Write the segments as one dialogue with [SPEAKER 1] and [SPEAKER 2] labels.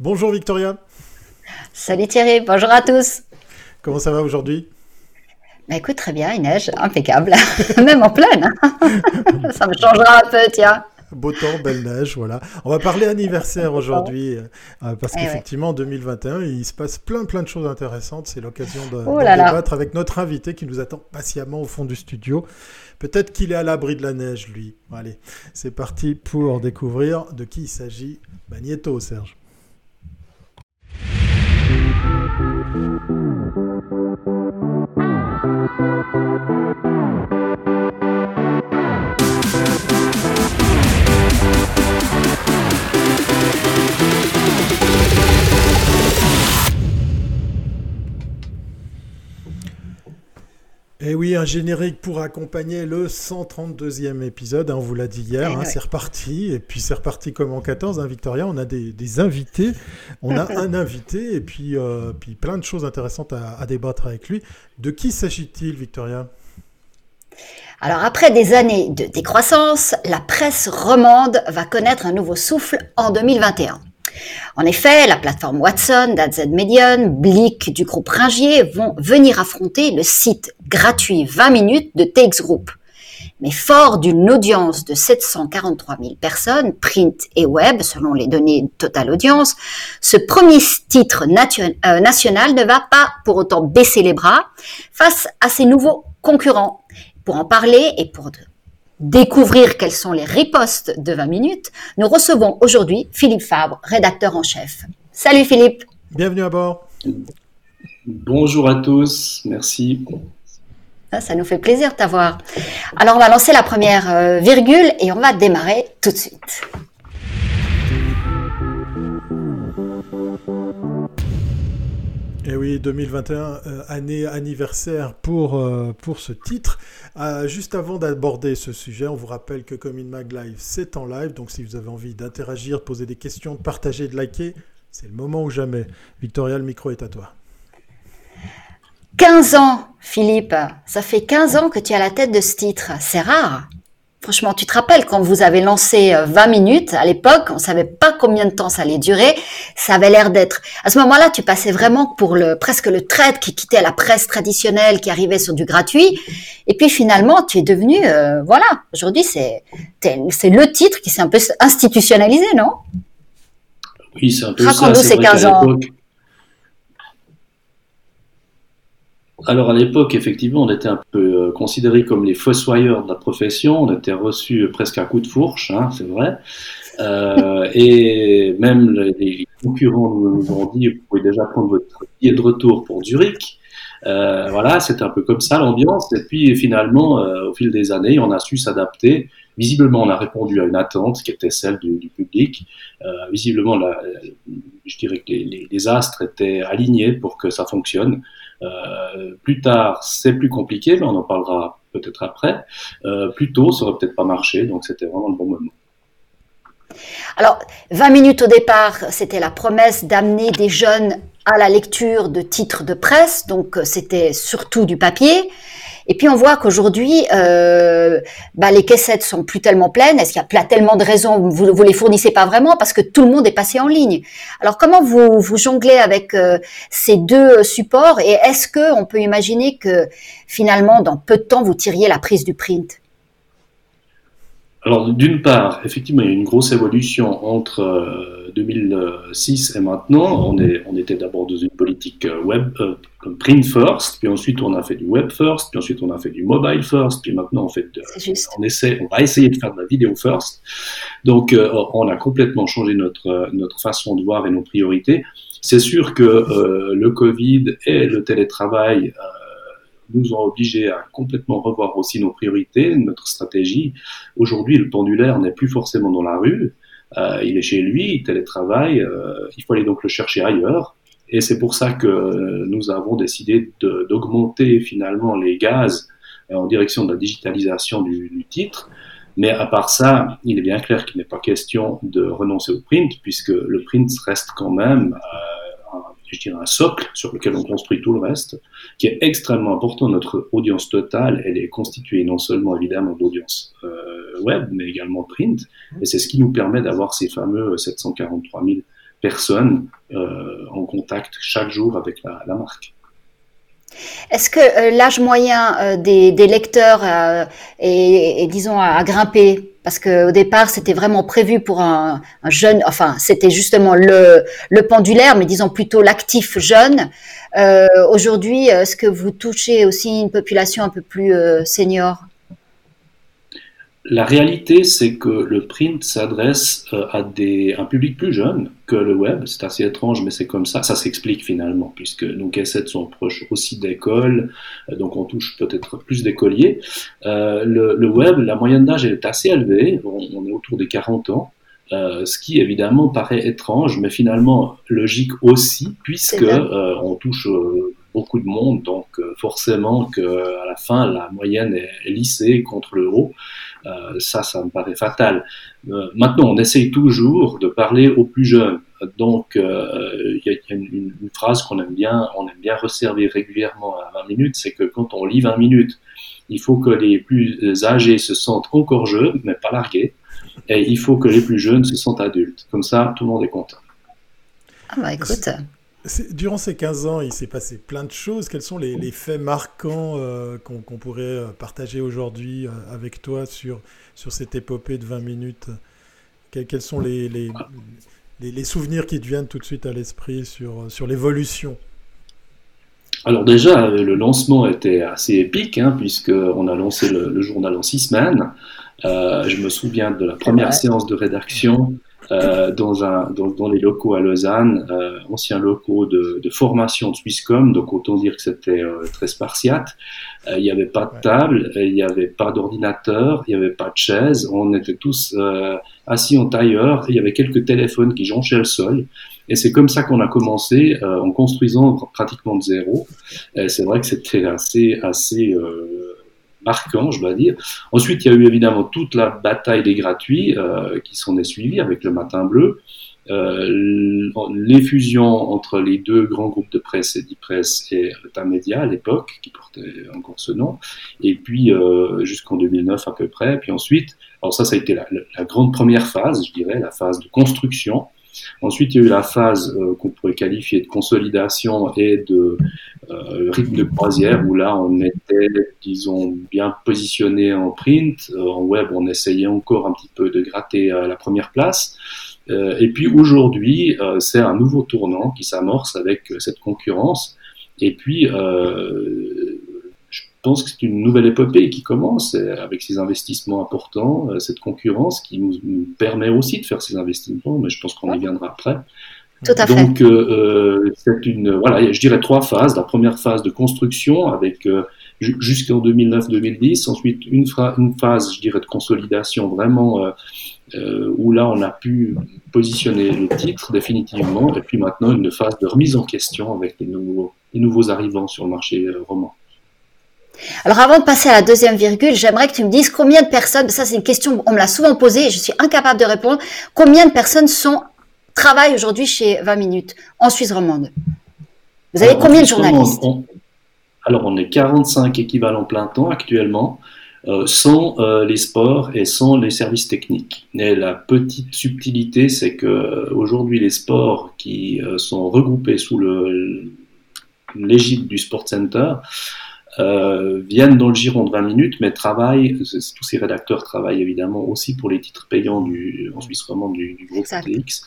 [SPEAKER 1] Bonjour Victoria.
[SPEAKER 2] Salut Thierry, bonjour à tous.
[SPEAKER 1] Comment ça va aujourd'hui?
[SPEAKER 2] Bah écoute, très bien, il neige, impeccable, même en pleine. ça me changera un peu, tiens.
[SPEAKER 1] Beau temps, belle neige, voilà. On va parler anniversaire aujourd'hui, euh, parce eh qu'effectivement, en 2021, il se passe plein plein de choses intéressantes. C'est l'occasion de, oh débattre avec notre invité qui nous attend patiemment au fond du studio. Peut-être qu'il est à l'abri de la neige, lui. Allez, c'est parti pour découvrir de qui il s'agit. Magneto, Serge. Thank you. Et eh oui, un générique pour accompagner le 132e épisode. Hein, on vous l'a dit hier, hein, c'est reparti. Et puis c'est reparti comme en 14, hein, Victoria. On a des, invités. On a un invité et puis, euh, puis plein de choses intéressantes à, débattre avec lui. De qui s'agit-il, Victoria?
[SPEAKER 2] Alors après des années de décroissance, la presse romande va connaître un nouveau souffle en 2021. En effet, la plateforme Watson d'AZ Medion, Blick du groupe Ringier vont venir affronter le site gratuit 20 minutes de Takes Group. Mais fort d'une audience de 743 000 personnes, print et web, selon les données Total Audience, ce premier titre euh, national ne va pas pour autant baisser les bras face à ses nouveaux concurrents. Pour en parler et pour découvrir quels sont les ripostes de 20 minutes, nous recevons aujourd'hui Philippe Fabre, rédacteur en chef. Salut Philippe.
[SPEAKER 1] Bienvenue à bord.
[SPEAKER 3] Bonjour à tous, merci.
[SPEAKER 2] Ah, ça, nous fait plaisir de t'avoir. Alors on va lancer la première euh, virgule et on va démarrer tout de suite.
[SPEAKER 1] Et eh oui, 2021, euh, année anniversaire pour, euh, pour ce titre. Euh, juste avant d'aborder ce sujet, on vous rappelle que Comin Mag Live, c'est en live. Donc si vous avez envie d'interagir, de poser des questions, de partager, de liker, c'est le moment ou jamais. Victoria, le micro est à toi.
[SPEAKER 2] 15 ans, Philippe. Ça fait 15 ans que tu es à la tête de ce titre. C'est rare. Franchement, tu te rappelles quand vous avez lancé 20 euh, minutes à l'époque, on savait pas combien de temps ça allait durer. Ça avait l'air d'être. À ce moment-là, tu passais vraiment pour le presque le trade qui quittait la presse traditionnelle, qui arrivait sur du gratuit. Et puis finalement, tu es devenu, euh, voilà. Aujourd'hui, c'est c'est le titre qui s'est un peu institutionnalisé, non?
[SPEAKER 3] Oui, c'est un peu Raconte-nous
[SPEAKER 2] ces 15 ans.
[SPEAKER 3] Alors à l'époque, effectivement, on était un peu euh, considérés comme les fossoyeurs de la profession. On était reçus presque à coup de fourche, hein, c'est vrai. Euh, et même les, concurrents nous, ont dit vous pouvez déjà prendre votre billet de retour pour Zurich. Euh, voilà, c'était un peu comme ça l'ambiance. Et puis finalement, euh, au fil des années, on a su s'adapter. Visiblement, on a répondu à une attente qui était celle du, public. Euh, visiblement, je dirais que les, les, astres étaient alignés pour que ça fonctionne. Euh, plus tard, c'est plus compliqué, mais on en parlera peut-être après. Euh, plus tôt, ça aurait peut-être pas marché, donc c'était vraiment le bon moment.
[SPEAKER 2] Alors, 20 minutes au départ, c'était la promesse d'amener des jeunes à la lecture de titres de presse, donc c'était surtout du papier. Et puis on voit qu'aujourd'hui, euh, bah, les caissettes sont plus tellement pleines. Est-ce qu'il y a tellement de raisons? Vous, vous les fournissez pas vraiment parce que tout le monde est passé en ligne. Alors comment vous vous jonglez avec euh, ces deux supports? Et est-ce que on peut imaginer que finalement dans peu de temps vous tiriez la prise du print?
[SPEAKER 3] Alors, d'une part, effectivement, il y a une grosse évolution entre 2006 euh, et maintenant. On, est, on était d'abord dans une politique euh, web, euh, print first, puis ensuite on a fait du web first, puis ensuite on a fait du mobile first, puis maintenant on fait de, on essaie, on va essayer de faire de la vidéo first. Donc, on a complètement changé notre, notre façon de voir et nos priorités. C'est sûr que le Covid et le télétravail nous ont obligés à complètement revoir aussi nos priorités, notre stratégie. Aujourd'hui, le pendulaire n'est plus forcément dans la rue, euh, il est chez lui, il télétravaille, euh, il faut aller donc le chercher ailleurs. Et c'est pour ça que nous avons décidé d'augmenter finalement les gaz en direction de la digitalisation du, du, titre. Mais à part ça, il est bien clair qu'il n'est pas question de renoncer au print, puisque le print reste quand même euh, je dirais, un socle sur lequel on construit tout le reste, qui est extrêmement important. Notre audience totale, elle est constituée non seulement évidemment d'audience euh, web, mais également print. Et c'est ce qui nous permet d'avoir ces fameux 743 000 personnes en contact chaque jour avec la, marque.
[SPEAKER 2] Est-ce que l'âge moyen des, lecteurs est, disons, à, grimper? Parce qu'au départ, c'était vraiment prévu pour un, jeune, enfin, c'était justement le, le, pendulaire, mais disons plutôt l'actif jeune. Euh, aujourd'hui, est-ce que vous touchez aussi une population un peu plus euh, senior?
[SPEAKER 3] La réalité, c'est que le print s'adresse euh, à des, un public plus jeune que le web. C'est assez étrange, mais c'est comme ça. Ça s'explique finalement, puisque nos cassettes sont proches aussi d'écoles, euh, donc on touche peut-être plus d'écoliers. Euh, le, web, la moyenne d'âge est assez élevée, on, est autour des 40 ans. ce qui évidemment paraît étrange, mais finalement logique aussi, puisque on touche beaucoup de monde, donc forcément qu'à la fin la moyenne est, est lissée contre le haut. Euh, ça, ça me paraît fatal. Euh, maintenant, on essaye toujours de parler aux plus jeunes. Donc, euh, il y a une, phrase qu'on aime bien, on aime bien resservir régulièrement à 20 minutes, c'est que quand on lit 20 minutes, il faut que les plus âgés se sentent encore jeunes, mais pas largués, et il faut que les plus jeunes se sentent adultes. Comme ça, tout le monde est content.
[SPEAKER 2] Ah bah écoute,
[SPEAKER 1] Durant ces 15 ans, il s'est passé plein de choses. Quels sont les, faits marquants euh, qu'on pourrait euh, partager aujourd'hui euh, avec toi sur, sur cette épopée de 20 minutes? Quels, sont les, les, les, souvenirs qui te viennent tout de suite à l'esprit sur, sur l'évolution?
[SPEAKER 3] Alors déjà, le lancement était assez épique, hein, puisqu'on a lancé le, journal en six semaines. je me souviens de la première séance de rédaction euh, dans, un, dans, dans, les locaux à Lausanne, euh, anciens locaux de, de, formation de Swisscom, donc autant dire que c'était euh, très spartiate. Euh, il n'y avait pas de table, il n'y avait pas d'ordinateur, il n'y avait pas de chaise, on était tous assis en tailleur, il y avait quelques téléphones qui jonchaient le sol. Et c'est comme ça qu'on a commencé en construisant pratiquement de zéro. C'est vrai que c'était assez, assez marquant, je dois dire. Ensuite, il y a eu évidemment toute la bataille des gratuits euh, qui s'en est suivie avec le Matin Bleu. Euh, les fusions entre les deux grands groupes de presse, Edipresse et Média à l'époque, qui portait encore ce nom, et puis euh, jusqu'en 2009 à peu près. Puis ensuite, alors ça, ça a été la, grande première phase, je dirais, la phase de construction. Ensuite, il y a eu la phase euh, qu'on pourrait qualifier de consolidation et de euh, rythme de croisière, où là, on était, disons, bien positionné en print. Euh, en web, on essayait encore un petit peu de gratter la première place. et puis aujourd'hui, c'est un nouveau tournant qui s'amorce avec cette concurrence. Et puis, pense que c'est une nouvelle épopée qui commence avec ces investissements importants, euh, cette concurrence qui nous, permet aussi de faire ces investissements, mais je pense qu'on y viendra après.
[SPEAKER 2] Tout à
[SPEAKER 3] Donc, euh, euh, c'est une, voilà, je dirais trois phases. La première phase de construction avec jusqu'en 2009-2010, ensuite une, une, phase, je dirais, de consolidation vraiment où là on a pu positionner le titre définitivement, et puis maintenant une phase de remise en question avec les nouveaux, les nouveaux arrivants sur le marché roman.
[SPEAKER 2] Alors avant de passer à la deuxième virgule, j'aimerais que tu me dises combien de personnes, ça c'est une question, on me l'a souvent posée et je suis incapable de répondre, combien de personnes sont, travaillent aujourd'hui chez 20 minutes en Suisse romande? Vous avez combien de journalistes?
[SPEAKER 3] Alors on est 45 équivalents plein temps actuellement, euh, sans euh, les sports et sans les services techniques. Et la petite subtilité, c'est que aujourd'hui les sports qui euh, sont regroupés sous l'égide du Sport Center, euh, viennent dans le giron de 20 minutes, mais travaillent, tous ces rédacteurs travaillent évidemment aussi pour les titres payants du, en Suisse romande du, du groupe TX.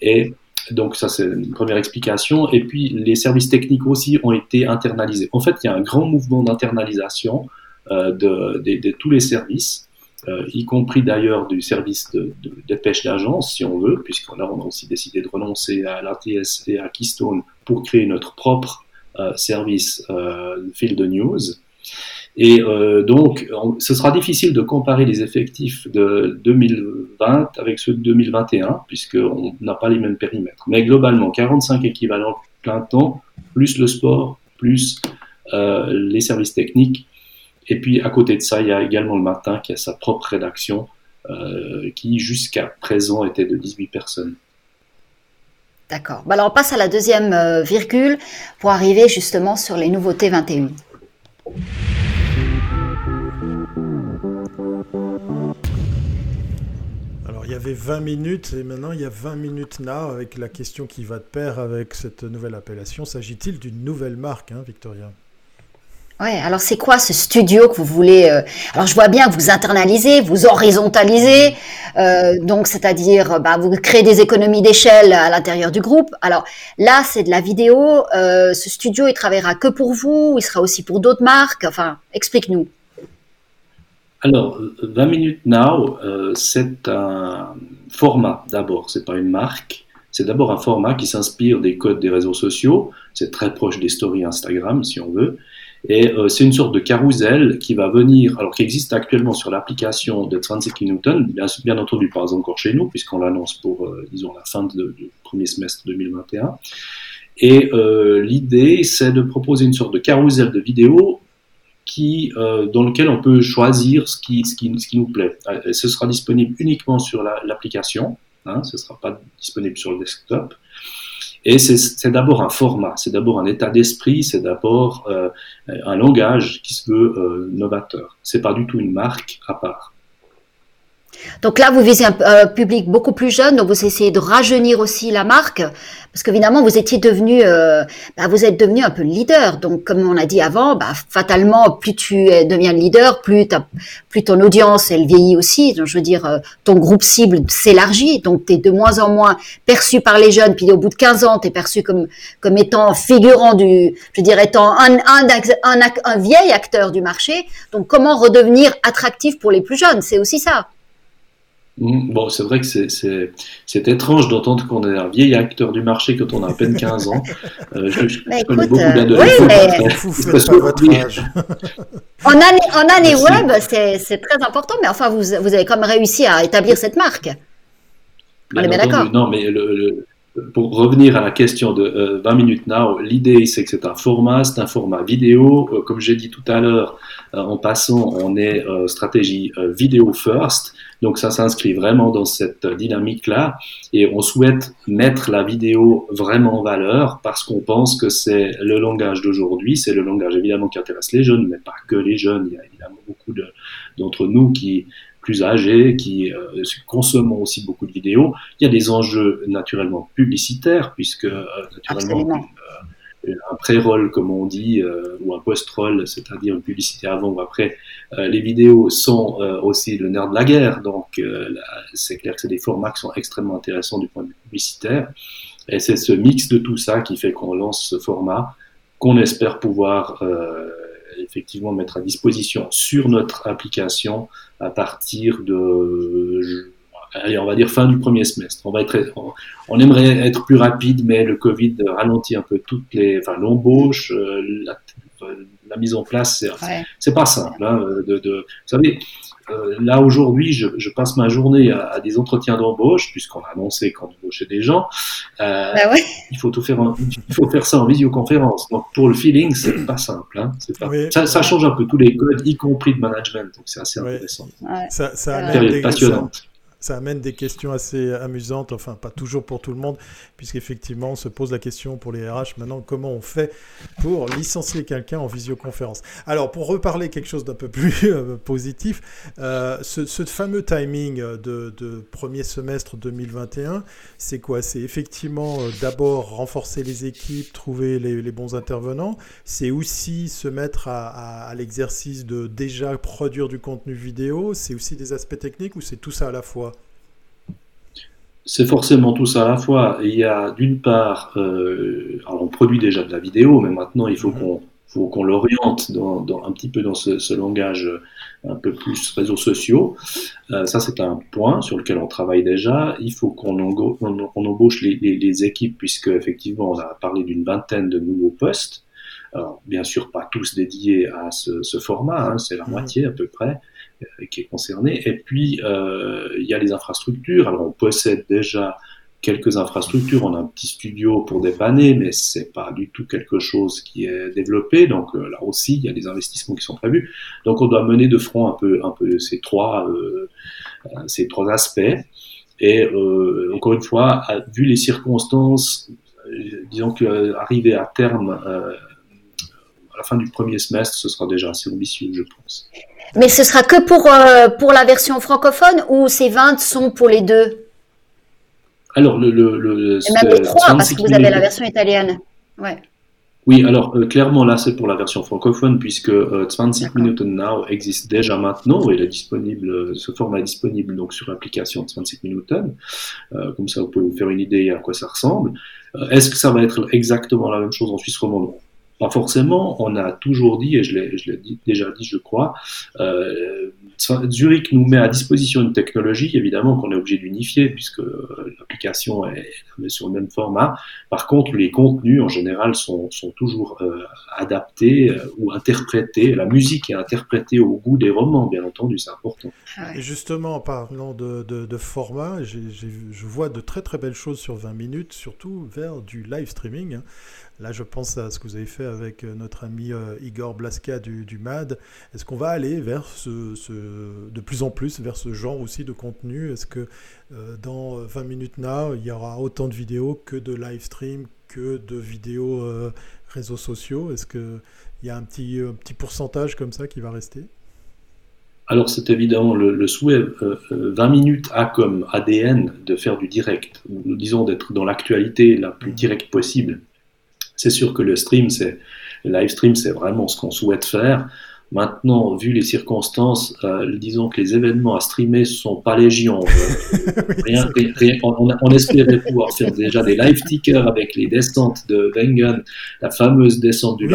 [SPEAKER 3] Et donc ça c'est une première explication. Et puis les services techniques aussi ont été internalisés. En fait, il y a un grand mouvement d'internalisation euh, de, de, tous les services. Euh, y compris d'ailleurs du service de, de dépêche d'agence, si on veut, puisqu'on a, on a aussi décidé de renoncer à l'ATS et à Keystone pour créer notre propre service euh, field news. Et euh, donc, ce sera difficile de comparer les effectifs de 2020 avec ceux de 2021, puisqu'on n'a pas les mêmes périmètres. Mais globalement, 45 équivalents plein temps, plus le sport, plus euh, les services techniques. Et puis, à côté de ça, il y a également le matin qui a sa propre rédaction, euh, qui jusqu'à présent était de 18 personnes.
[SPEAKER 2] D'accord. Bah, alors on passe à la deuxième euh, virgule pour arriver justement sur les nouveautés 21.
[SPEAKER 1] Alors il y avait 20 minutes et maintenant il y a 20 minutes now avec la question qui va de pair avec cette nouvelle appellation. S'agit-il d'une nouvelle marque, hein, Victoria?
[SPEAKER 2] Alors c'est quoi ce studio que vous voulez euh, Alors je vois bien que vous internalisez, vous horizontalisez, euh, donc c'est-à-dire bah, vous créez des économies d'échelle à l'intérieur du groupe. Alors là c'est de la vidéo. Euh, ce studio il travaillera que pour vous, il sera aussi pour d'autres marques? Enfin, explique-nous.
[SPEAKER 3] Alors 20 minutes now, c'est un format d'abord, c'est pas une marque. C'est d'abord un format qui s'inspire des codes des réseaux sociaux. C'est très proche des stories Instagram si on veut. Et euh, c'est une sorte de carrousel qui va venir, alors qui existe actuellement sur l'application de 20 Newton, bien, bien, entendu pas encore chez nous, puisqu'on l'annonce pour, euh, disons, la fin du premier semestre 2021. Et euh, l'idée, c'est de proposer une sorte de carrousel de vidéos qui, euh, dans lequel on peut choisir ce qui, ce qui, ce qui nous plaît. Et ce sera disponible uniquement sur l'application, hein, ce ne sera pas disponible sur le desktop. Et c'est d'abord un format, c'est d'abord un état d'esprit, c'est d'abord euh, un langage qui se veut euh, novateur. C'est pas du tout une marque à part.
[SPEAKER 2] Donc là, vous visez un public beaucoup plus jeune, donc vous essayez de rajeunir aussi la marque, parce qu'évidemment, vous étiez devenu, euh, bah, vous êtes devenu un peu le leader. Donc, comme on a dit avant, bah, fatalement, plus tu deviens le leader, plus, plus ton audience, elle vieillit aussi. Donc, je veux dire, euh, ton groupe cible s'élargit. Donc, tu es de moins en moins perçu par les jeunes. Puis, au bout de 15 ans, tu es perçu comme, comme étant figurant du, je dirais, étant un, un, un, un vieil acteur du marché. Donc, comment redevenir attractif pour les plus jeunes? C'est aussi ça.
[SPEAKER 3] Mm, bon, c'est vrai que c'est étrange d'entendre qu'on est un vieil acteur du marché quand on a à peine 15 ans. Euh, je,
[SPEAKER 2] connais beaucoup euh, d'adolescents. Oui, mais... en année, en année web, c'est très important, mais enfin, vous, vous, avez quand même réussi à établir cette marque.
[SPEAKER 3] On est bien d'accord. Non, mais le, pour revenir à la question de 20 euh, minutes now, l'idée c'est que c'est un format, c'est un format vidéo. comme j'ai dit tout à l'heure, en passant, on est stratégie vidéo first. Donc ça s'inscrit vraiment dans cette dynamique-là et on souhaite mettre la vidéo vraiment en valeur parce qu'on pense que c'est le langage d'aujourd'hui, c'est le langage évidemment qui intéresse les jeunes, mais pas que les jeunes. Il y a évidemment beaucoup d'entre nous qui plus âgés, qui euh, consomment aussi beaucoup de vidéos. Il y a des enjeux naturellement publicitaires puisque euh, naturellement un pré-roll, comme on dit, euh, ou un post-roll, c'est-à-dire une publicité avant ou après. Euh, les vidéos sont euh, aussi le nerf de la guerre, donc c'est clair que c'est des formats qui sont extrêmement intéressants du point de vue publicitaire. Et c'est ce mix de tout ça qui fait qu'on lance ce format qu'on espère pouvoir effectivement mettre à disposition sur notre application à partir de allez, on va dire fin du premier semestre. On va être, on, aimerait être plus rapide, mais le Covid ralentit un peu toutes les, enfin, l'embauche, euh, la, la, mise en place, c'est pas simple. Hein, de, de, vous savez, euh, là aujourd'hui, je, je, passe ma journée à, des entretiens d'embauche, puisqu'on a annoncé qu'on embauchait des gens. Euh, bah Il faut tout faire, il faut faire ça en visioconférence. Donc pour le feeling, c'est pas simple. Hein, pas, ça, ça, change un peu tous les codes, y compris de management. Donc c'est assez intéressant.
[SPEAKER 1] Ça, ça a passionnante ça amène des questions assez amusantes, enfin pas toujours pour tout le monde, puisqu'effectivement on se pose la question pour les RH maintenant comment on fait pour licencier quelqu'un en visioconférence? Alors pour reparler quelque chose d'un peu plus euh, positif, euh, ce, fameux timing de, premier semestre 2021, c'est quoi? C'est effectivement euh, d'abord renforcer les équipes, trouver les, bons intervenants, c'est aussi se mettre à, à l'exercice de déjà produire du contenu vidéo, c'est aussi des aspects techniques ou c'est tout ça à la fois?
[SPEAKER 3] C'est forcément tout ça à la fois. Il y a d'une part, euh, on produit déjà de la vidéo, mais maintenant il faut mhm. qu'on faut qu'on l'oriente dans, un petit peu dans ce, langage un peu plus réseaux sociaux. Euh, ça, c'est un point sur lequel on travaille déjà. Il faut qu'on embauche les, équipes, puisque effectivement, on a parlé d'une vingtaine de nouveaux postes. Alors, bien sûr, pas tous dédiés à ce, format, hein, c'est la mhm. moitié à peu près. Euh, qui est concerné. Et puis, euh, il y a les infrastructures. Alors, on possède déjà quelques infrastructures. On a un petit studio pour dépanner, mais c'est pas du tout quelque chose qui est développé. Donc euh, là aussi, il y a des investissements qui sont prévus. Donc on doit mener de front un peu, un peu ces trois, ces trois aspects. Et encore une fois, vu les circonstances, disons que arriver à terme à la fin du premier semestre, ce sera déjà assez ambitieux, je pense.
[SPEAKER 2] Mais ce sera que pour, pour la version francophone ou ces 20 sont pour les deux?
[SPEAKER 3] Alors, le. le, le
[SPEAKER 2] Et même les trois, parce que vous avez la version italienne. Ouais.
[SPEAKER 3] Oui, alors euh, clairement là c'est pour la version francophone puisque euh, 20 Minuten Now existe déjà maintenant et il est disponible, euh, ce format est disponible donc sur l'application 20 Minuten. Euh, comme ça vous pouvez vous faire une idée à quoi ça ressemble. Euh, est-ce que ça va être exactement la même chose en Suisse romande? Pas forcément. On a toujours dit et je l'ai déjà dit je crois. Zurich nous met à disposition une technologie, évidemment qu'on est obligé d'unifier puisque l'application est sur le même format. Par contre, les contenus en général sont, sont toujours euh, adaptés euh, ou interprétés. La musique est interprétée au goût des romans, bien entendu, c'est important.
[SPEAKER 1] Et justement, en parlant de, de, format, je vois de très très belles choses sur 20 minutes, surtout vers du live streaming. Là, je pense à ce que vous avez fait avec euh, notre ami euh, Igor Blaska du, MAD. Est-ce qu'on va aller vers ce, de plus en plus vers ce genre aussi de contenu? Est-ce que euh, dans 20 minutes now, il y aura autant de vidéos que de live stream, que de vidéos réseaux sociaux? Est-ce qu'il y a un petit, petit pourcentage comme ça qui va rester?
[SPEAKER 3] Alors c'est évidemment le, souhait. 20 minutes a comme ADN de faire du direct, disons d'être dans l'actualité la plus mmh. directe possible. C'est sûr que le stream, c'est le live stream, c'est vraiment ce qu'on souhaite faire. Maintenant, vu les circonstances, euh, disons que les événements à streamer sont pas légion. rien, on, espérait pouvoir faire déjà des live tickers avec les descentes de Wengen, la fameuse descente du oui.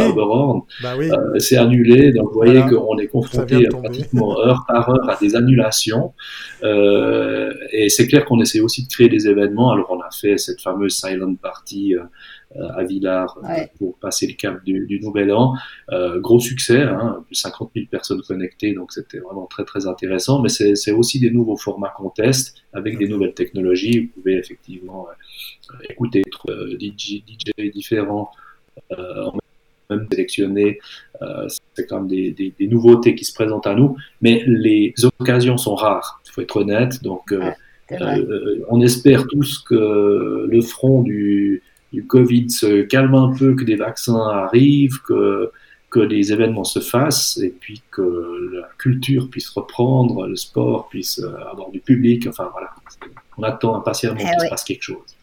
[SPEAKER 3] Bah euh, c'est annulé, donc vous voyez qu'on est confronté pratiquement heure par heure à des annulations. Euh, et c'est clair qu'on essaie aussi de créer des événements. Alors on a fait cette fameuse silent party à Villars euh, pour passer le cap du, Nouvel An. Euh, gros succès, hein, plus 50 000 personnes connectées, donc c'était vraiment très très intéressant. Mais c'est aussi des nouveaux formats qu'on teste avec des nouvelles technologies. Vous pouvez effectivement écouter DJ, DJ différents même sélectionner. c'est quand même des, des, des, nouveautés qui se présentent à nous, mais les occasions sont rares, il faut être honnête. Donc, on espère tous que le front du, du Covid se calme un peu, que des vaccins arrivent, que, que les événements se fassent et puis que la culture puisse reprendre, le sport puisse euh, avoir du public. Enfin voilà, on attend impatiemment eh qu'il se passe quelque chose.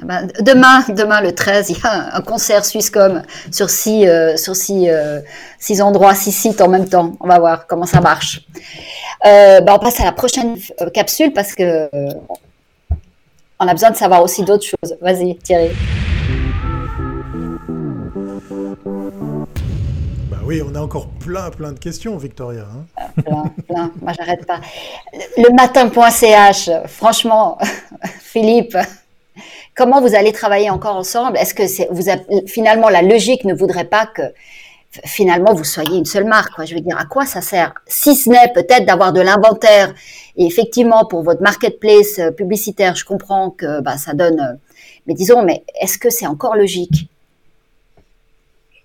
[SPEAKER 2] Ah ben, demain, demain le 13, il y a un concert Swisscom sur six, euh, sur six, euh, six, endroits, six sites en même temps. On va voir comment ça marche. Ben, on passe à la prochaine capsule parce que on a besoin de savoir aussi d'autres choses. Vas-y, Thierry.
[SPEAKER 1] Bah oui, on a encore plein, plein de questions, Victoria. Hein.
[SPEAKER 2] Ah, plein, plein. Moi, j'arrête pas. Le matin.ch, franchement, Philippe, comment vous allez travailler encore ensemble? Est-ce que c'est, vous finalement la logique ne voudrait pas que finalement vous soyez une seule marque. Quoi. Je veux dire, à quoi ça sert? Si ce n'est peut-être d'avoir de l'inventaire. Et effectivement, pour votre marketplace euh, publicitaire, je comprends que bah, ça donne. Euh, mais disons, mais est-ce que c'est encore logique?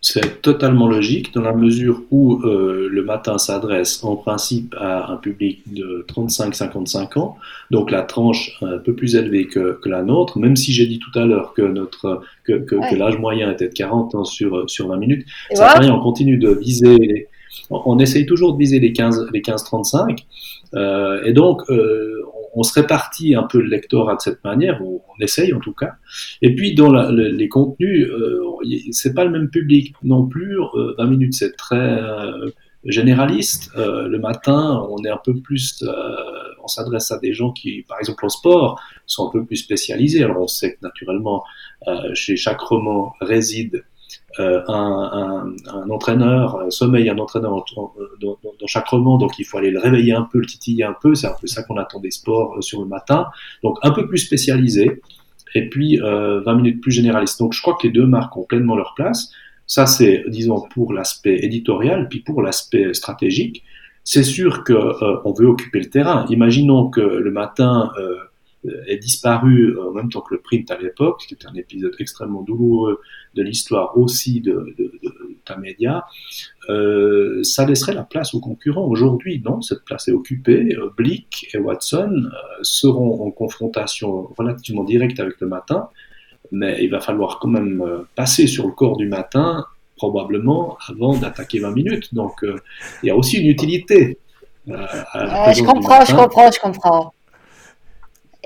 [SPEAKER 3] C'est totalement logique dans la mesure où euh, le matin s'adresse en principe à un public de 35-55 ans, donc la tranche un peu plus élevée que, la nôtre, même si j'ai dit tout à l'heure que, notre, que, l'âge moyen était de 40 ans sur, sur 20 minutes, ça fait rien, on continue de viser, on, essaye toujours de viser les 15-35, les 15 euh, et donc euh, on se répartit un peu le lectorat de cette manière, on, essaye en tout cas. Et puis dans les contenus, euh, c'est pas le même public non plus. 20 euh, minutes, c'est très euh, généraliste. Le matin, on est un peu plus, on s'adresse à des gens qui, par exemple en sport, sont un peu plus spécialisés. Alors on sait que naturellement, chez chaque roman réside euh, un, un, entraîneur, euh, sommeil un entraîneur dans, chaque roman, donc il faut aller le réveiller un peu, le titiller un peu, c'est un peu ça qu'on attend des sports euh, sur le matin, donc un peu plus spécialisé, et puis 20 minutes plus généraliste. Donc je crois que les deux marques ont pleinement leur place. Ça c'est, disons, pour l'aspect éditorial, puis pour l'aspect stratégique. C'est sûr que on veut occuper le terrain. Imaginons que le matin euh, est disparu en même temps que le print à l'époque, qui est un épisode extrêmement douloureux de l'histoire aussi de, de, Tamedia, euh, ça laisserait la place aux concurrents. Aujourd'hui, non, cette place est occupée. Euh, Blick et Watson seront en confrontation relativement directe avec le matin, mais il va falloir quand même passer sur le corps du matin probablement avant d'attaquer 20 minutes. Donc, il y a aussi une utilité.
[SPEAKER 2] je comprends, je comprends, je comprends.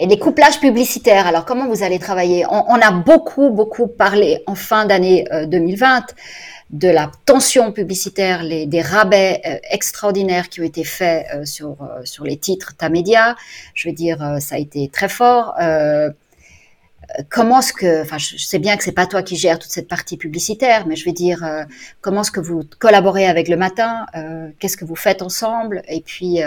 [SPEAKER 2] Et les couplages publicitaires, alors comment vous allez travailler? On, a beaucoup, beaucoup parlé en fin d'année 2020 de la tension publicitaire, des rabais euh, extraordinaires qui ont été faits euh, sur, euh, sur les titres Tamedia. Je veux dire, ça a été très fort. comment est-ce que, enfin, je sais bien que c'est pas toi qui gères toute cette partie publicitaire, mais je veux dire, comment est-ce que vous collaborez avec le matin? Qu'est-ce que vous faites ensemble? Et puis,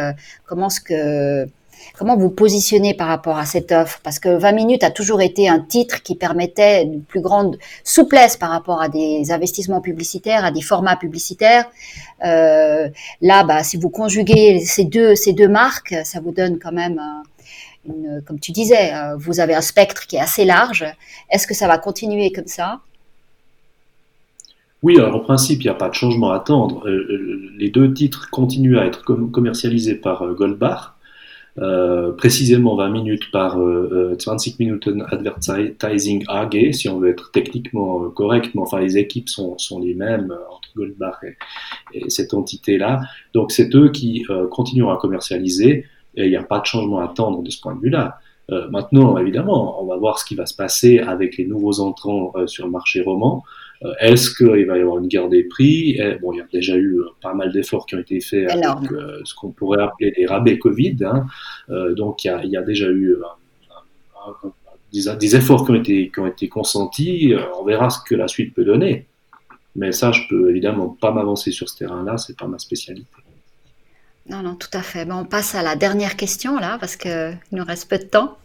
[SPEAKER 2] comment est-ce que Comment vous positionnez par rapport à cette offre? Parce que 20 minutes a toujours été un titre qui permettait une plus grande souplesse par rapport à des investissements publicitaires, à des formats publicitaires. Euh, là, bah, si vous conjuguez ces deux, ces deux marques, ça vous donne quand même, comme tu disais, euh, vous avez un spectre qui est assez large. Est-ce que ça va continuer comme ça?
[SPEAKER 3] Oui, alors en principe, il n'y a pas de changement à attendre. Euh, les deux titres continuent à être commercialisés par Goldbar. Euh, précisément 20 minutes par 20 euh, euh, Minuten Advertising AG, si on veut être techniquement correct, mais enfin les équipes sont, sont les mêmes entre Goldbach et, cette entité-là. Donc c'est eux qui continueront à commercialiser et il n'y a pas de changement à attendre de ce point de vue-là. maintenant, évidemment, on va voir ce qui va se passer avec les nouveaux entrants sur le marché roman. Euh, est-ce qu'il va y avoir une guerre des prix? Eh, Bon, il y a déjà eu euh, pas mal d'efforts qui ont été faits avec euh, ce qu'on pourrait appeler les rabais Covid. Hein. donc, il y, a, déjà eu des, efforts qui ont été, qui ont été consentis. on verra ce que la suite peut donner. Mais ça, je peux évidemment pas m'avancer sur ce terrain-là, c'est pas ma spécialité.
[SPEAKER 2] Non, non, tout à fait. on passe à la dernière question là, parce qu'il nous reste peu de temps.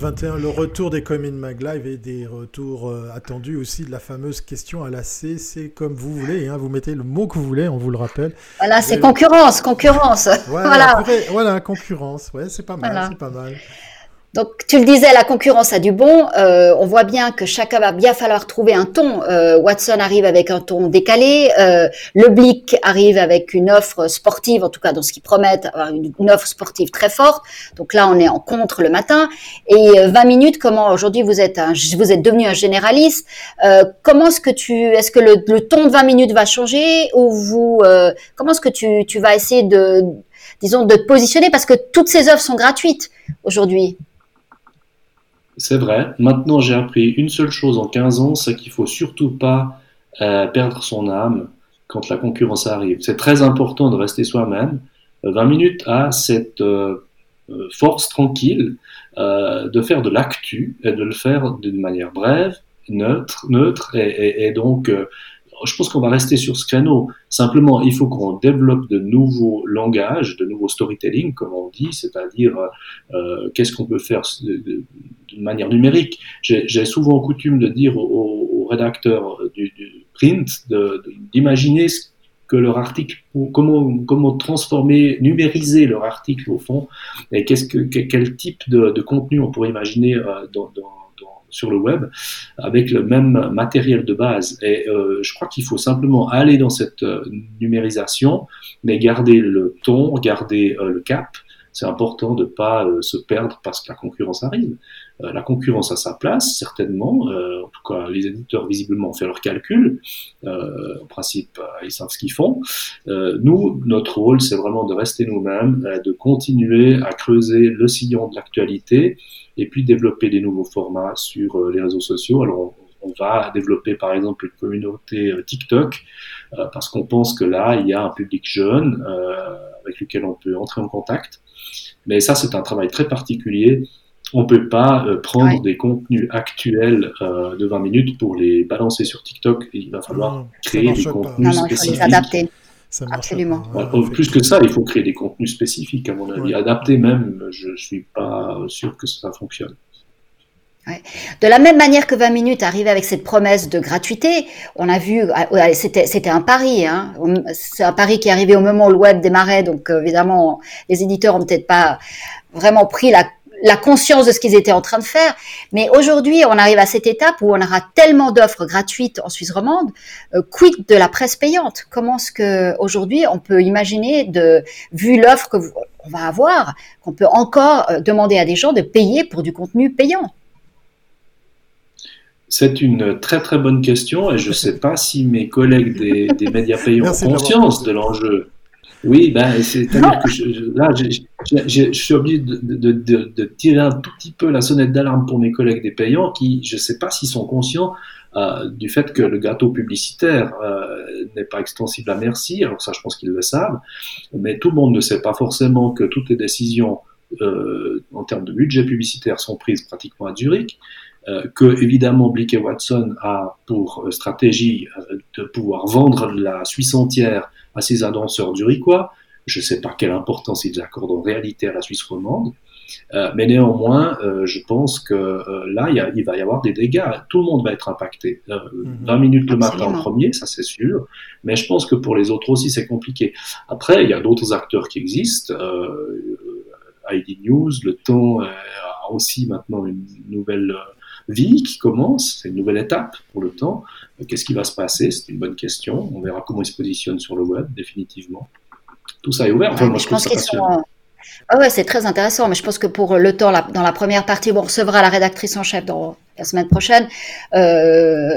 [SPEAKER 1] 2021, le retour des Comin Mag Live et des retours euh, attendus aussi de la fameuse question à la C. C'est comme vous voulez, hein, vous mettez le mot que vous voulez, on vous le rappelle.
[SPEAKER 2] Voilà, c'est concurrence, concurrence.
[SPEAKER 1] Voilà, voilà. concurrence, ouais, c'est pas mal, c'est pas mal.
[SPEAKER 2] Donc, tu le disais, la concurrence a du bon. Euh, on voit bien que chacun va bien falloir trouver un ton. Euh, Watson arrive avec un ton décalé. Euh, le Blick arrive avec une offre sportive, en tout cas dans ce qu'ils promettent, une, une, offre sportive très forte. Donc là, on est en contre le matin. Et 20 minutes, comment aujourd'hui vous êtes un, vous êtes devenu un généraliste. comment est-ce que tu, est-ce que le, le, ton de 20 minutes va changer ou vous, comment est-ce que tu, tu vas essayer de, disons, de te positionner parce que toutes ces offres sont gratuites aujourd'hui?
[SPEAKER 3] C'est vrai. Maintenant, j'ai appris une seule chose en 15 ans, c'est qu'il faut surtout pas euh, perdre son âme quand la concurrence arrive. C'est très important de rester soi-même. 20 minutes à cette euh, euh, force tranquille de faire de l'actu et de le faire d'une manière brève, neutre, neutre et donc je pense qu'on va rester sur ce créneau. Simplement, il faut qu'on développe de nouveaux langages, de nouveaux storytelling, comme on dit, c'est-à-dire euh, qu'est-ce qu'on peut faire d'une manière numérique. J'ai souvent coutume de dire aux, rédacteurs du, print d'imaginer que leur article, comment, comment transformer, numériser leur article au fond, et qu'est-ce que, quel type de, contenu on pourrait imaginer euh, dans sur le web avec le même matériel de base. Et euh, je crois qu'il faut simplement aller dans cette euh, numérisation, mais garder le ton, garder euh, le cap. C'est important de ne pas se perdre parce que la concurrence arrive. La concurrence a sa place, certainement. en tout cas, les éditeurs, visiblement, ont fait leurs calculs. en principe, ils savent ce qu'ils font. nous, notre rôle, c'est vraiment de rester nous-mêmes, de continuer à creuser le sillon de l'actualité et puis développer des nouveaux formats sur euh, les réseaux sociaux. Alors, on, va développer par exemple une communauté euh, TikTok euh, parce qu'on pense que là, il y a un public jeune avec lequel on peut entrer en contact. Mais ça, c'est un travail très particulier. On ne peut pas prendre des contenus actuels de 20 minutes pour les balancer sur TikTok. Il va falloir créer des contenus spécifiques. Il faut les adapter.
[SPEAKER 2] Absolument.
[SPEAKER 3] plus que ça, il faut créer des contenus spécifiques, à mon avis. Adapter même, je ne suis pas sûr que ça fonctionne.
[SPEAKER 2] De la même manière que 20 minutes arrive avec cette promesse de gratuité, on a vu, euh, c'était un pari, hein. c'est un pari qui est arrivé au moment où le web démarrait, donc euh, évidemment les éditeurs ont peut-être pas vraiment pris la la conscience de ce qu'ils étaient en train de faire. Mais aujourd'hui, on arrive à cette étape où on aura tellement d'offres gratuites en Suisse romande. Euh, quid de la presse payante? Comment est-ce que aujourd'hui on peut imaginer, de, vu l'offre que on va avoir, qu'on peut encore euh, demander à des gens de payer pour du contenu payant?
[SPEAKER 3] C'est une très très bonne question et je ne sais pas si mes collègues des, des médias payants ont conscience de l'enjeu. Oui, ben, c'est-à-dire que je, là, je, suis obligé de, de, de, tirer un tout petit peu la sonnette d'alarme pour mes collègues des payants qui, je ne sais pas s'ils sont conscients euh, du fait que le gâteau publicitaire euh, n'est pas extensible à merci. Alors ça, je pense qu'ils le savent, mais tout le monde ne sait pas forcément que toutes les décisions euh, en termes de budget publicitaire sont prises pratiquement à Zurich. Euh, que évidemment Blick et Watson a pour euh, stratégie euh, de pouvoir vendre la Suisse entière à ses annonceurs zurichois. Je ne sais pas quelle importance ils accordent en réalité à la Suisse romande, mais néanmoins, je pense que là, il, va y avoir des dégâts. Tout le monde va être impacté. 20 mhm. minutes le matin en premier, ça c'est sûr, mais je pense que pour les autres aussi, c'est compliqué. Après, il y a d'autres acteurs qui existent. ID News, le temps a aussi maintenant une nouvelle vie qui commence, c'est une nouvelle étape pour le temps. Qu'est-ce qui va se passer? C'est une bonne question. On verra comment ils se positionnent sur le web, définitivement. Tout ça est ouvert.
[SPEAKER 2] Enfin, moi, je, pense qu'ils sont, ah ouais, c'est très intéressant, mais je pense que pour le temps, dans la première partie, on recevra la rédactrice en chef dans la semaine prochaine. Euh,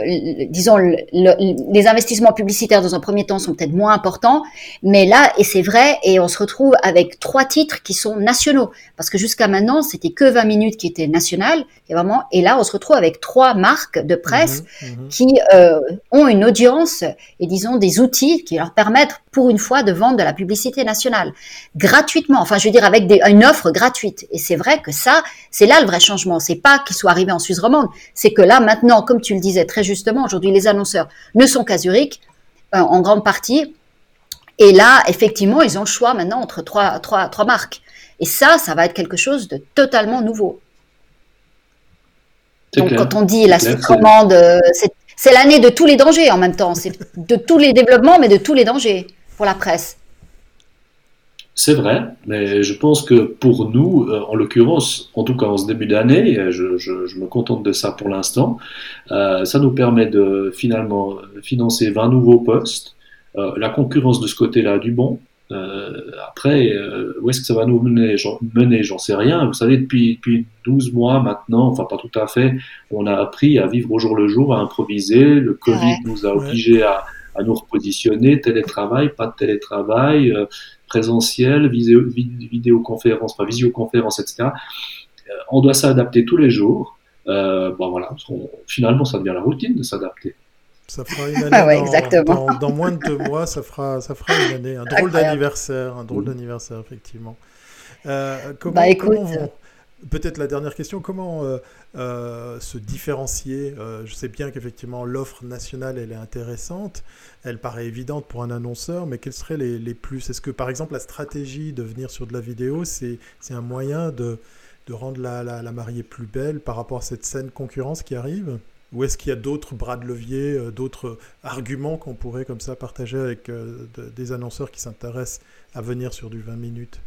[SPEAKER 2] disons, les investissements publicitaires dans un premier temps sont peut-être moins importants, mais là, et c'est vrai, et on se retrouve avec trois titres qui sont nationaux, parce que jusqu'à maintenant, c'était que 20 minutes qui étaient nationales, et vraiment, et là, on se retrouve avec trois marques de presse mmh, mmh. qui euh, ont une audience et disons des outils qui leur permettent, pour une fois, de vendre de la publicité nationale gratuitement. Enfin, je veux dire avec des, une offre gratuite. Et c'est vrai que ça, c'est là le vrai changement. C'est pas qu'ils soient arrivés en Suisse romande, c'est que là maintenant, comme tu le disais très justement, aujourd'hui les annonceurs ne sont qu'à Zurich euh, en grande partie. Et là, effectivement, ils ont le choix maintenant entre trois, trois, trois marques. Et ça, ça va être quelque chose de totalement nouveau. Donc, quand on dit la romande, euh, c'est l'année de tous les dangers en même temps. C'est de tous les développements, mais de tous les dangers pour la presse.
[SPEAKER 3] C'est vrai, mais je pense que pour nous, euh, en l'occurrence, en tout cas en ce début d'année, je, je, me contente de ça pour l'instant, euh, ça nous permet de finalement financer 20 nouveaux postes. Euh, la concurrence de ce côté-là du bon. Euh, après, où est-ce que ça va nous mener J'en sais rien. Vous savez, depuis, depuis 12 mois maintenant, enfin pas tout à fait, on a appris à vivre au jour le jour, à improviser. Le Covid nous a obligés à, à nous repositionner, télétravail, pas de télétravail présentiel, vidéo, vidéoconférence, enfin visioconférence, etc. Euh, on doit s'adapter tous les jours. Euh, bon voilà, finalement, ça devient la routine de s'adapter.
[SPEAKER 1] Ça fera une année dans, moins de deux mois, ça fera, ça fera une année, un drôle d'anniversaire, un drôle d'anniversaire effectivement. Euh, comment, bah, comment Peut-être la dernière question, comment euh, euh, se différencier euh, Je sais bien qu'effectivement l'offre nationale, elle est intéressante, elle paraît évidente pour un annonceur, mais quels seraient les, plus Est-ce que par exemple la stratégie de venir sur de la vidéo, c'est un moyen de, de rendre la, la, mariée plus belle par rapport à cette saine concurrence qui arrive? Ou est-ce qu'il y a d'autres bras de levier, d'autres arguments qu'on pourrait comme ça partager avec des annonceurs qui s'intéressent à venir sur du 20 minutes?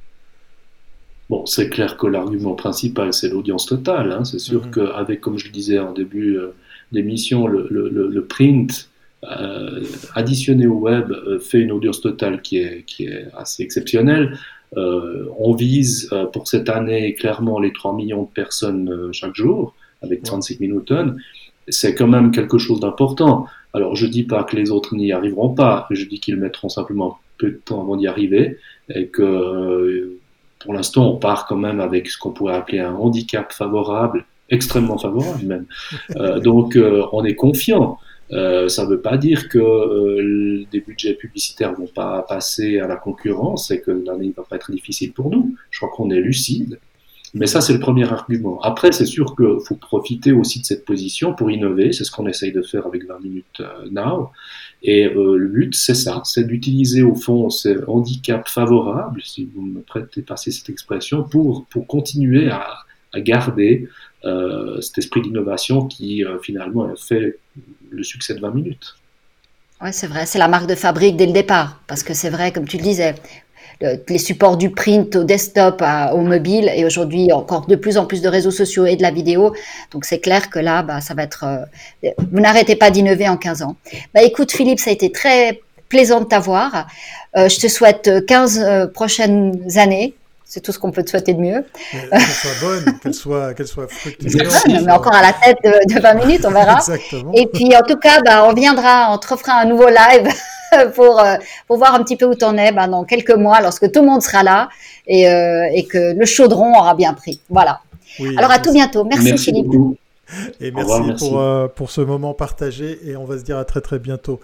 [SPEAKER 3] Bon, c'est clair que l'argument principal, c'est l'audience totale. Hein. C'est sûr mhm. qu'avec, comme je le disais en début euh, d'émission, le, le, le, print euh, additionné au web euh, fait une audience totale qui est, qui est assez exceptionnelle. Euh, on vise euh, pour cette année clairement les 3 millions de personnes chaque jour, avec 36 minutes. C'est quand même quelque chose d'important. Alors, je dis pas que les autres n'y arriveront pas, je dis qu'ils mettront simplement peu de temps avant d'y arriver et que pour l'instant, on part quand même avec ce qu'on pourrait appeler un handicap favorable, extrêmement favorable même. Euh, donc, euh, on est confiant. Euh, ça ne veut pas dire que des budgets publicitaires vont pas passer à la concurrence et que l'année ne va pas être difficile pour nous. Je crois qu'on est lucide. Mais ça, c'est le premier argument. Après, c'est sûr qu'il faut profiter aussi de cette position pour innover. C'est ce qu'on essaye de faire avec 20 minutes now. Et euh, le but, c'est ça, c'est d'utiliser au fond ces handicaps favorables, si vous me prêtez passer cette expression, pour, pour continuer à, à garder euh, cet esprit d'innovation qui euh, finalement fait le succès de 20 minutes.
[SPEAKER 2] Oui, c'est vrai, c'est la marque de fabrique dès le départ, parce que c'est vrai, comme tu le disais, les supports du print au desktop au mobile et aujourd'hui encore de plus en plus de réseaux sociaux et de la vidéo. Donc c'est clair que là, bah, ça va être... Euh, vous n'arrêtez pas d'innover en 15 ans. Bah, écoute Philippe, ça a été très plaisant de t'avoir. Euh, je te souhaite 15 euh, prochaines années c'est tout ce qu'on peut te souhaiter de mieux.
[SPEAKER 1] Qu'elle soit bonne, qu'elle soit, qu'elle soit fructueuse.
[SPEAKER 2] Mais encore à la tête de, 20 minutes, on verra. Exactement. Et puis, en tout cas, bah, on viendra, on te refera un nouveau live pour, euh, pour voir un petit peu où tu en es bah, dans quelques mois, lorsque tout le monde sera là et, euh, et que le chaudron aura bien pris. Voilà. Alors, à tout bientôt. Merci, Philippe.
[SPEAKER 1] Et merci, Pour, euh, pour ce moment partagé et on va se dire à très très bientôt.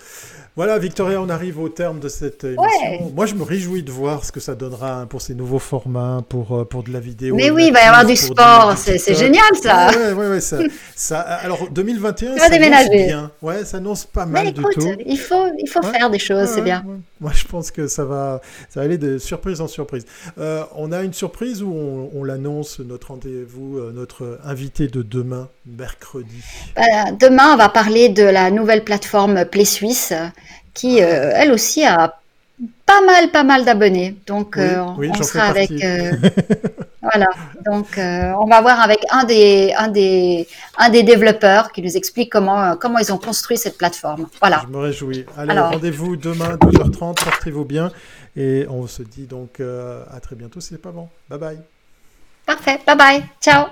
[SPEAKER 1] Voilà, Victoria, on arrive au terme de cette émission. Moi, je me réjouis de voir ce que ça donnera pour ces nouveaux formats, pour, euh, pour de la vidéo.
[SPEAKER 2] Mais oui, il va y avoir du sport. C'est génial, ça.
[SPEAKER 1] Ouais, ouais, ouais, ça, ça, alors, 2021, ça annonce bien. Ouais, ça annonce pas mal Mais écoute, tout.
[SPEAKER 2] Il faut, il faut faire des choses, c'est bien.
[SPEAKER 1] Moi, je pense que ça va, ça va aller de surprise en surprise. Euh, on a une surprise où on, on l'annonce, notre rendez-vous, euh, notre invité de demain, mercredi.
[SPEAKER 2] Demain, on va parler de la nouvelle plateforme Play Suisse qui, euh, elle aussi, a pas mal, pas mal d'abonnés. Donc, on sera avec. Euh, voilà. Donc, on va voir avec un des, un des, un des développeurs qui nous explique comment, comment ils ont construit cette plateforme. Voilà.
[SPEAKER 1] Je me réjouis. Allez, rendez-vous demain 12h30. Portez-vous bien. Et on se dit donc à très bientôt si c'est pas bon. Bye bye.
[SPEAKER 2] Parfait. Bye bye. Ciao.